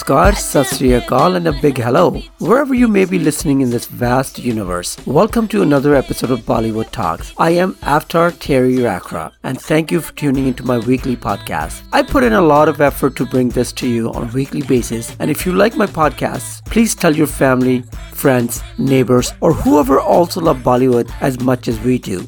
Namaskar, Sastriyakal, and a big hello. Wherever you may be listening in this vast universe, welcome to another episode of Bollywood Talks. I am Aftar Terry Rakra, and thank you for tuning into my weekly podcast. I put in a lot of effort to bring this to you on a weekly basis, and if you like my podcasts, please tell your family, friends, neighbors, or whoever also love Bollywood as much as we do.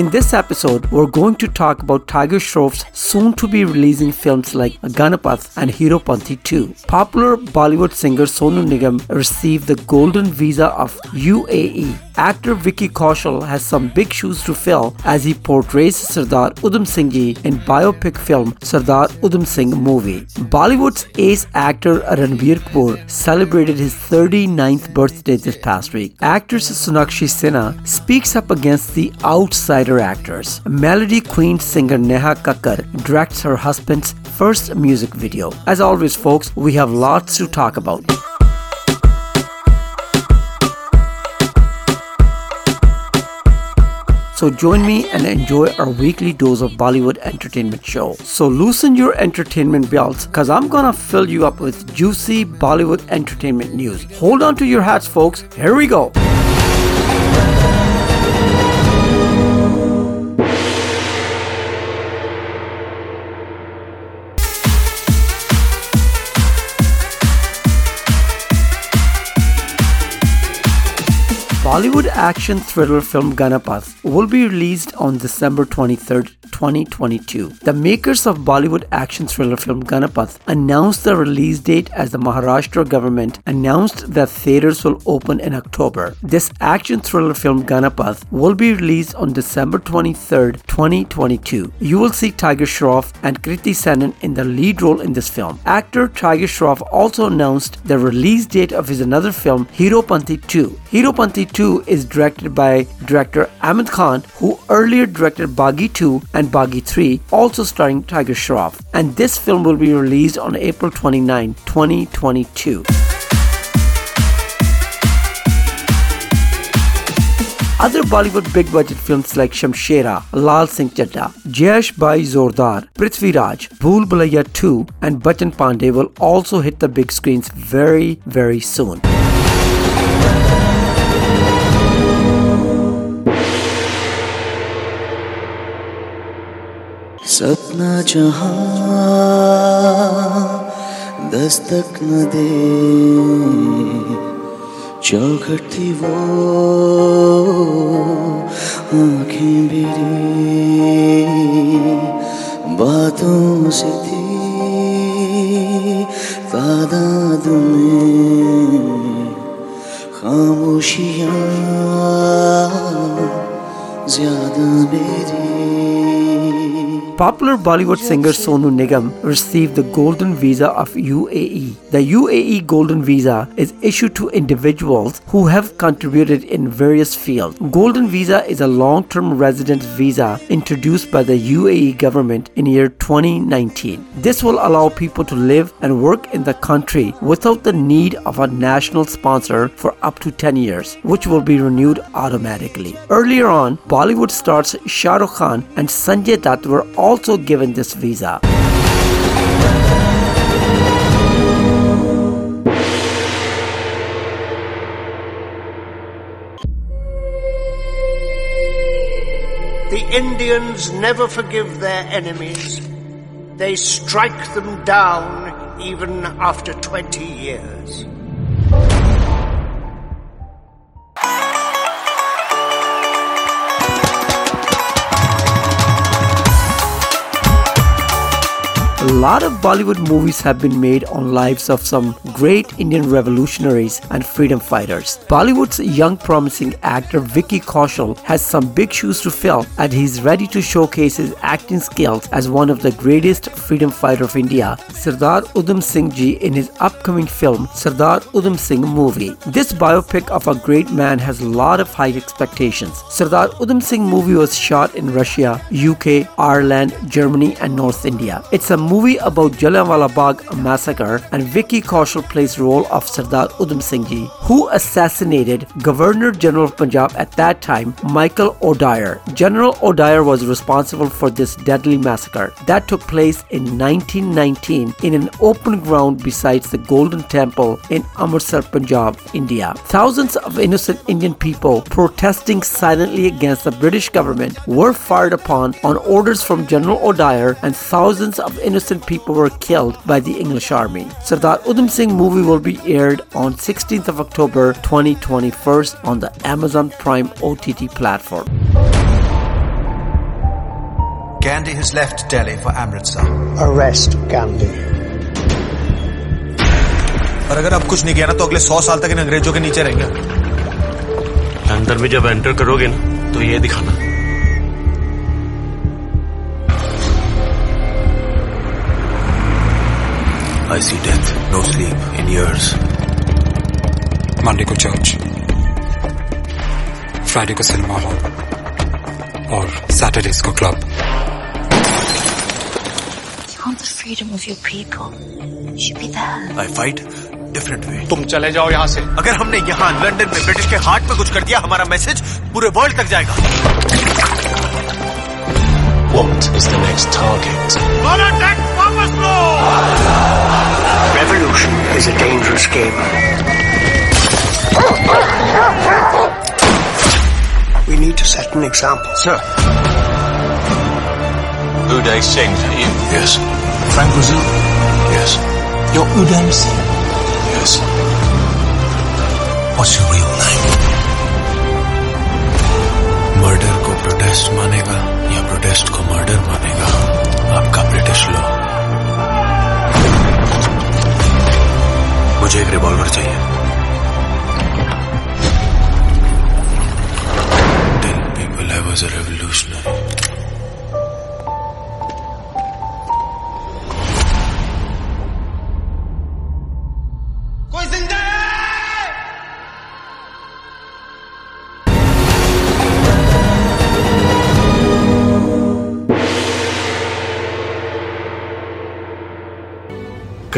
In this episode, we're going to talk about Tiger Shroff's soon to be releasing films like Ganapath and Heropanti 2. Popular Bollywood singer Sonu Nigam received the Golden Visa of UAE actor Vicky Kaushal has some big shoes to fill as he portrays Sardar Udham Singh in biopic film Sardar Udham Singh movie. Bollywood's ace actor Ranbir Kapoor celebrated his 39th birthday this past week. Actress Sonakshi Sinha speaks up against the outsider actors. Melody queen singer Neha Kakkar directs her husband's first music video. As always, folks, we have lots to talk about. So join me and enjoy our weekly dose of Bollywood entertainment show. So loosen your entertainment belts cause I'm gonna fill you up with juicy Bollywood entertainment news. Hold on to your hats folks. Here we go. Bollywood action thriller film Ganapath will be released on December 23rd, 2022. The makers of Bollywood action thriller film Ganapath announced the release date as the Maharashtra government announced that theaters will open in October. This action thriller film Ganapath will be released on December 23, 2022. You will see Tiger Shroff and Kriti Sanon in the lead role in this film. Actor Tiger Shroff also announced the release date of his another film, Heropanti 2. Heropanti 2 is directed by director Ahmed Khan, who earlier directed Baaghi 2 and Baaghi 3, also starring Tiger Shroff. And this film will be released on April 29, 2022. Other Bollywood big budget films like Shamshera, Lal Singh Chaddha, Jayesh Bhai Zordar, Prithvi Raj, Bhool Bhulaiyaa 2 and Bachan Pandey will also hit the big screens very very soon. सपना जहाँ दस्तक न दे, चौखट थी वो, आँखें मेरी बातों से थी, तादाद में खामोशियाँ, ज़्यादा मेरी। Popular Bollywood singer Sonu Nigam received the Golden Visa of UAE. The UAE Golden Visa is issued to individuals who have contributed in various fields. Golden Visa is a long-term residence visa introduced by the UAE government in year 2019. This will allow people to live and work in the country without the need of a national sponsor for up to 10 years, which will be renewed automatically. Earlier on, Bollywood stars Shah Rukh Khan and Sanjay Dutt were also given this visa. The Indians never forgive their enemies. They strike them down even after 20 years. A lot of Bollywood movies have been made on lives of some great Indian revolutionaries and freedom fighters. Bollywood's young promising actor Vicky Kaushal has some big shoes to fill and he's ready to showcase his acting skills as one of the greatest freedom fighter of India, Sardar Udham Singh Ji in his upcoming film Sardar Udham Singh movie. This biopic of a great man has a lot of high expectations. Sardar Udham Singh movie was shot in Russia, UK, Ireland, Germany and North India. It's a movie about Jallianwala Bagh massacre, and Vicky Kaushal plays role of Sardar Udham Singh Ji, who assassinated Governor General of Punjab at that time, Michael O'Dwyer. General O'Dyer was responsible for this deadly massacre that took place in 1919 in an open ground besides the Golden Temple in Amritsar, Punjab, India. Thousands of innocent Indian people protesting silently against the British government were fired upon on orders from General O'Dyer and thousands of innocent people were killed by the English army. Sardar Udham Singh movie will be aired on 16th of October 2021 on the Amazon Prime OTT platform. Gandhi has left Delhi for Amritsar. Arrest Gandhi. और अगर अब कुछ नहीं किया ना तो अगले सौ साल तक इन अंग्रेजों के नीचे रहेंगे अंदर में जब एंटर करोगे ना तो ये दिखाना I see death, no sleep, in years. Monday को चर्च फ्राइडे को सिनेमा हॉल और सैटरडेज को club You want the freedom of your people. You should be there. I fight different way. तुम चले जाओ यहाँ से अगर हमने यहाँ लंदन में ब्रिटिश के हार्ट में कुछ कर दिया हमारा मैसेज पूरे वर्ल्ड तक जाएगा What is the next target? Revolution is a dangerous game. We need to set an example. Sir. Uday Singh, are you? Yes. Frank Brazil? Yes. You're Udam Singh. Yes. What's your real name? Murder को protest मानेगा या protest को murder मानेगा आपका British law मुझे एक revolver चाहिए Then people I was a revolutionary.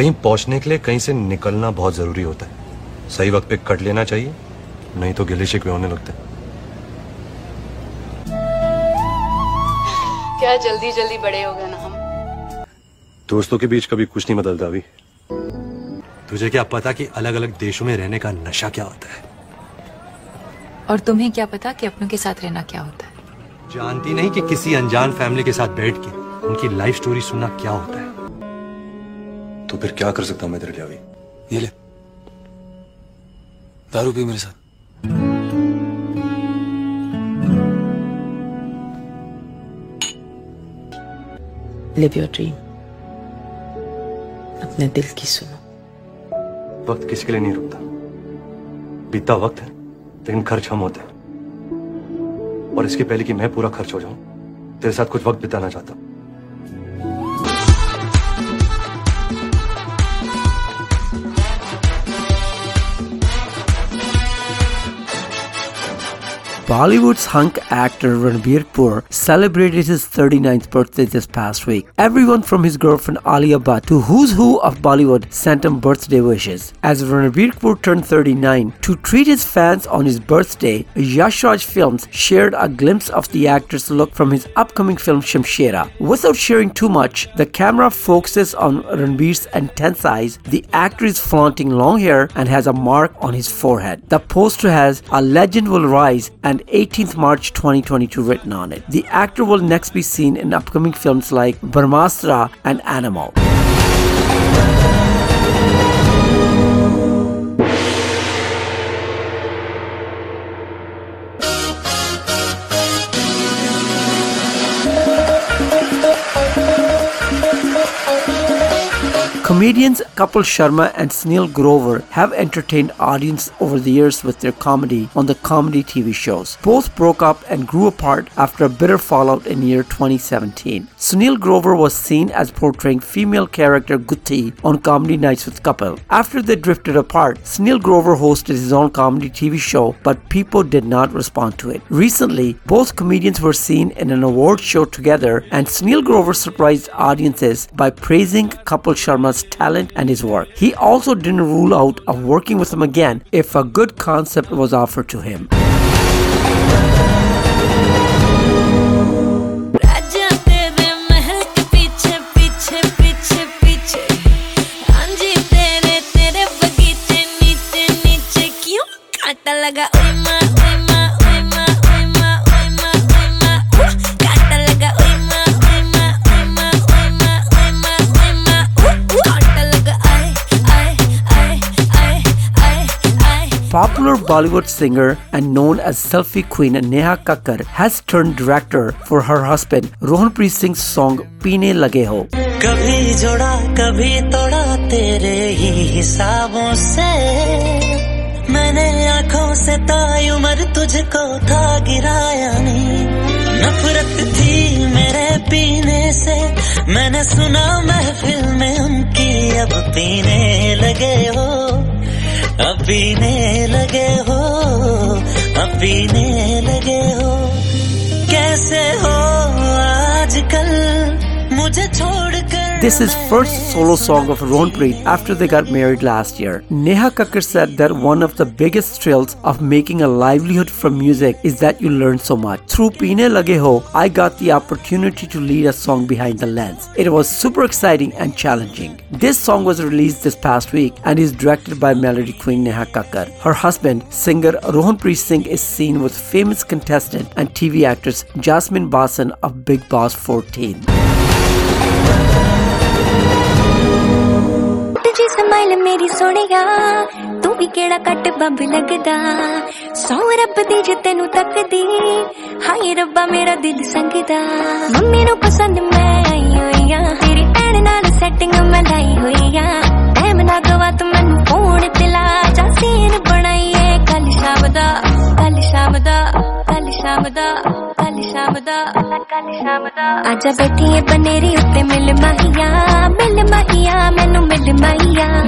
कहीं पहुँचने के लिए कहीं से निकलना बहुत ज़रूरी होता है। सही वक्त पे कट लेना चाहिए नहीं तो गिले शिकवे होने लगते हैं। क्या जल्दी जल्दी बड़े हो गए ना हम। दोस्तों के बीच कभी कुछ नहीं बदलता अभी। तुझे क्या पता कि अलग अलग देशों में रहने का नशा क्या होता है? और तुम्हें क्या पता कि अपनों के साथ रहना क्या होता है? जानती नहीं कि किसी अनजान फैमिली के साथ बैठ के उनकी लाइफ स्टोरी सुनना क्या होता है। तो फिर क्या कर सकता हूँ मैं तेरे लिए अभी? ये ले। दारू पी मेरे साथ। लिव योर ड्रीम अपने दिल की सुनो। वक्त किसी के लिए नहीं रुकता। बीतता वक्त है लेकिन खर्च हम होते हैं। और इसके पहले कि मैं पूरा खर्च हो जाऊँ तेरे साथ कुछ वक्त बिताना चाहता हूँ। Bollywood's hunk actor Ranbir Kapoor celebrated his 39th birthday this past week. Everyone from his girlfriend Alia Bhatt to who's who of Bollywood sent him birthday wishes. As Ranbir Kapoor turned 39, to treat his fans on his birthday, Yash Raj Films shared a glimpse of the actor's look from his upcoming film Shamshera. Without sharing too much, the camera focuses on Ranbir's intense eyes. The actor is flaunting long hair and has a mark on his forehead. The poster has "A Legend Will Rise" and 18th March 2022 written on it. The actor will next be seen in upcoming films like Brahmastra and Animal. Comedians Kapil Sharma and Sunil Grover have entertained audience over the years with their comedy on the comedy TV shows. Both broke up and grew apart after a bitter fallout in year 2017. Sunil Grover was seen as portraying female character Gutti on Comedy Nights with Kapil. After they drifted apart, Sunil Grover hosted his own comedy TV show, but people did not respond to it. Recently, both comedians were seen in an award show together, and Sunil Grover surprised audiences by praising Kapil Sharma's talent and his work. He also didn't rule out of working with him again if a good concept was offered to him. popular Bollywood singer and known as selfie queen Neha Kakkar has turned director for her husband Rohanpreet Singh's song Peene Lage Ho. नफरत थी मेरे पीने से। मैंने सुना महफिल में उनकी अब पीने लगे हो। अब पीने लगे हो अब पीने लगे हो। कैसे हो आजकल? मुझे छोड़कर This is first solo song of Rohanpreet after they got married last year. Neha Kakkar said that one of the biggest thrills of making a livelihood from music is that you learn so much. Through Peene Lage Ho, I got the opportunity to lead a song behind the lens. It was super exciting and challenging. This song was released this past week and is directed by melody queen Neha Kakkar. Her husband, singer Rohan Rohanpreet Singh, is seen with famous contestant and TV actress Jasmin Bhasin of Bigg Boss 14. Smile ਮੇਰੀ ਸੋਹਣਿਆ। ਤੂੰ ਵੀ ਕਿਹੜਾ ਕੱਟ bomb ਲੱਗਦਾ। ਸੌ ਰੱਬ ਦੀ ਜੇ ਤੈਨੂੰ ਤੱਕਦੀ। ਹਾਏ ਰੱਬਾ ਮੇਰਾ ਦਿਲ ਸੰਗਦਾ। ਮੰਮੀ ਨੂੰ ਪਸੰਦ ਮੈਂ ਆਈ ਹੋਈ ਆ। ਤੇਰੀ ਭੈਣ ਨਾਲ ਸੈਟਿੰਗ ਮੈਂ ਲਾਈ ਹੋਈ ਆ। ਟਾਈਮ ਨਾ ਗਵਾ ਤੂੰ ਮੈਨੂੰ ਫੋਨ ਤੇ ਲਾ। ਜਾ ਸੀਨ ਬਣਾਈਏ ਕੱਲ ਸ਼ਾਮ ਦਾ। ਕੱਲ ਸ਼ਾਮ ਦਾ। ਕੱਲ ਸ਼ਾਮ ਦਾ। ਸ਼ਾਮ ਦਾ ਸ਼ਾਮ ਦਾ ਬੈਠੀਏ ਬਨੇਰੀ ਉੱਤੇ ਮਿਲ ਮਿਲ ਮੈਨੂੰ ਮਿਲ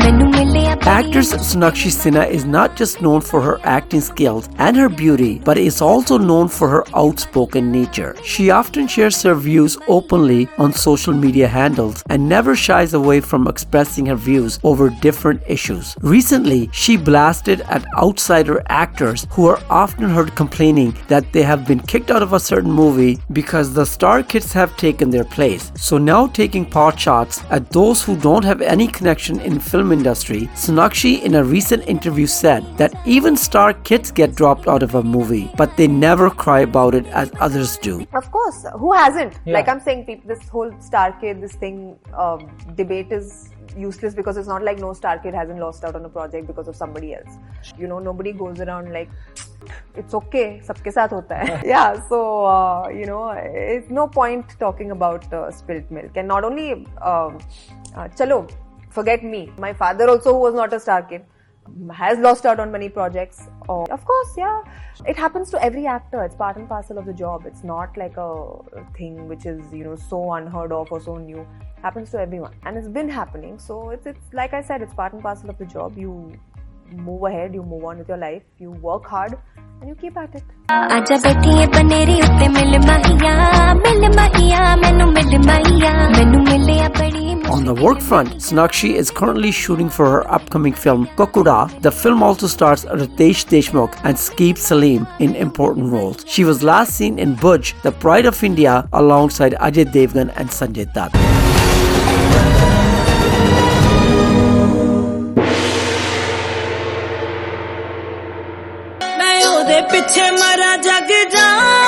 ਮੈਨੂੰ ਮਿਲਿਆ Actress Sonakshi Sinha is not just known for her acting skills and her beauty, but is also known for her outspoken nature. She often shares her views openly on social media handles and never shies away from expressing her views over different issues. Recently, she blasted at outsider actors who are often heard complaining that they have been kicked out of a certain movie because the star kids have taken their place. So now taking pot shots at those who don't have any connection in film industry, Sonakshi in a recent interview said that even star kids get dropped out of a movie, but they never cry about it as others do. Of course, who hasn't? Yeah. Like I'm saying, people, this whole star kid, this thing, um, debate is useless because it's not like no star kid hasn't lost out on a project because of somebody else. You know, nobody goes around like it's okay, सबके साथ होता है. yeah, so uh, you know, it's no point talking about uh, spilt milk. And not only, um, uh, chalo, forget me. My father also, who was not a star kid, has lost out on many projects. Or, of course, yeah, it happens to every actor. It's part and parcel of the job. It's not like a thing which is you know so unheard of or so new. happens to everyone and it's been happening so it's it's like i said it's part and parcel of the job you move ahead you move on with your life you work hard and you keep at it On the work front, Sonakshi is currently shooting for her upcoming film Kakuda. The film also stars Ritesh Deshmukh and Saqib Saleem in important roles. She was last seen in Bhuj, The Pride of India, alongside Ajay Devgan and Sanjay Dutt. पिछे मरा जग जा।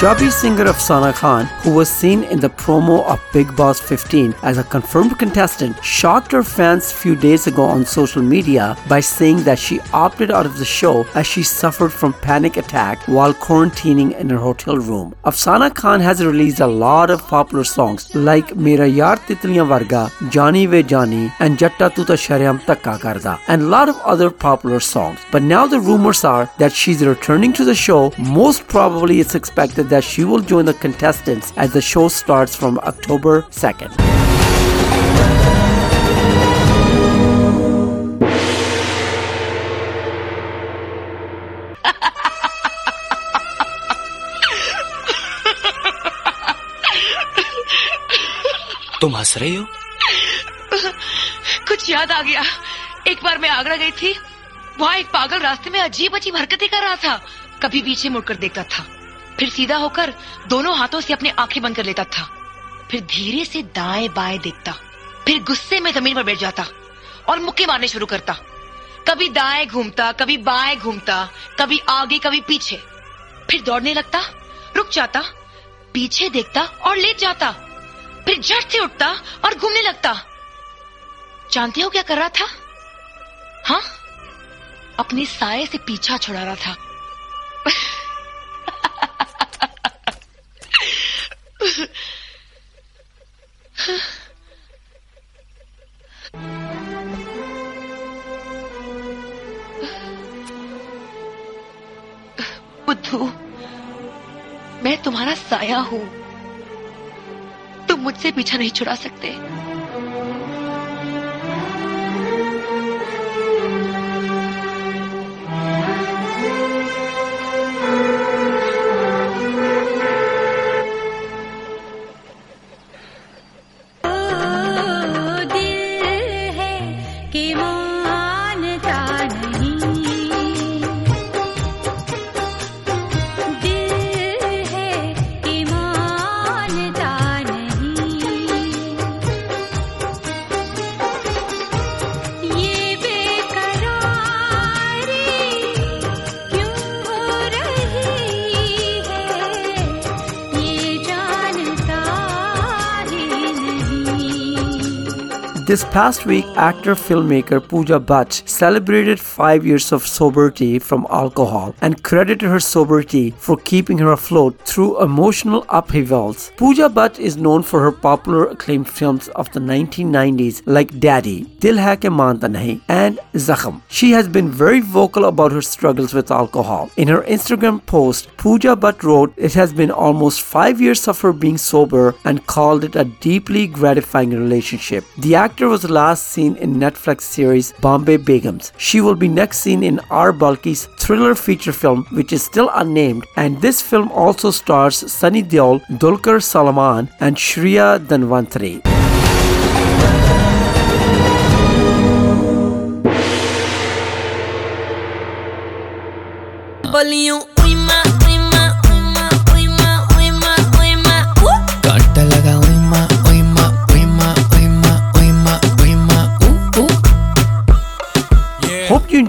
Punjabi singer Afsana Khan, who was seen in the promo of Bigg Boss 15 as a confirmed contestant, shocked her fans few days ago on social media by saying that she opted out of the show as she suffered from panic attack while quarantining in her hotel room. Afsana Khan has released a lot of popular songs like Mera Yaar Titliyan Varga, Johnny Ve Johnny, and Jatta Tuta Sharyam Takka Karda, and a lot of other popular songs. But now the rumors are that she's returning to the show. Most probably it's expected that she will join the contestants as the show starts from October 2nd. तुम हंस रही हो कुछ याद आ गया एक बार मैं आगरा गई थी वहाँ एक पागल रास्ते में अजीब अजीब हरकतें कर रहा था कभी पीछे मुड़कर देखता था फिर सीधा होकर दोनों हाथों से अपनी आँखें बंद कर लेता था। फिर धीरे से दाएँ बाएँ देखता। फिर गुस्से में ज़मीन पर बैठ जाता और मुक्के मारने शुरू करता। कभी दाएँ घूमता, कभी बाएँ घूमता, कभी आगे, कभी पीछे। फिर दौड़ने लगता, रुक जाता, पीछे देखता और लेट जाता। फिर झट से उठता और घूमने लगता। जानते हो क्या कर रहा था? हाँ? अपने साय से पीछा छुड़ा रहा था। बुद्धू मैं तुम्हारा साया हूँ। तुम मुझसे पीछा नहीं छुड़ा सकते। This past week, actor filmmaker Pooja Bhatt celebrated five years of sobriety from alcohol and credited her sobriety for keeping her afloat through emotional upheavals. Pooja Bhatt is known for her popular acclaimed films of the 1990s like Daddy, Dil Hai Manta Nahi, and Zakham. She has been very vocal about her struggles with alcohol. In her Instagram post, Pooja Bhatt wrote, It has been almost five years of her being sober and called it a deeply gratifying relationship. The actor was last seen in Netflix series Bombay Begums. She will be next seen in R. Balki's thriller feature film, which is still unnamed, and this film also stars Sunny Deol, Dulquer Salmaan, and Shreya Dhanwanthary. बलियों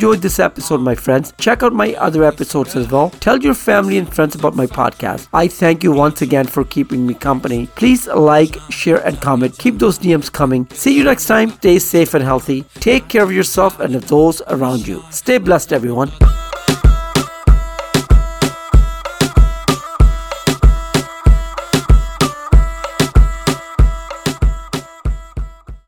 enjoyed this episode, my friends. Check out my other episodes as well. Tell your family and friends about my podcast. I thank you once again for keeping me company. Please like, share, and comment. Keep those DMs coming. See you next time. Stay safe and healthy. Take care of yourself and of those around you. Stay blessed, everyone.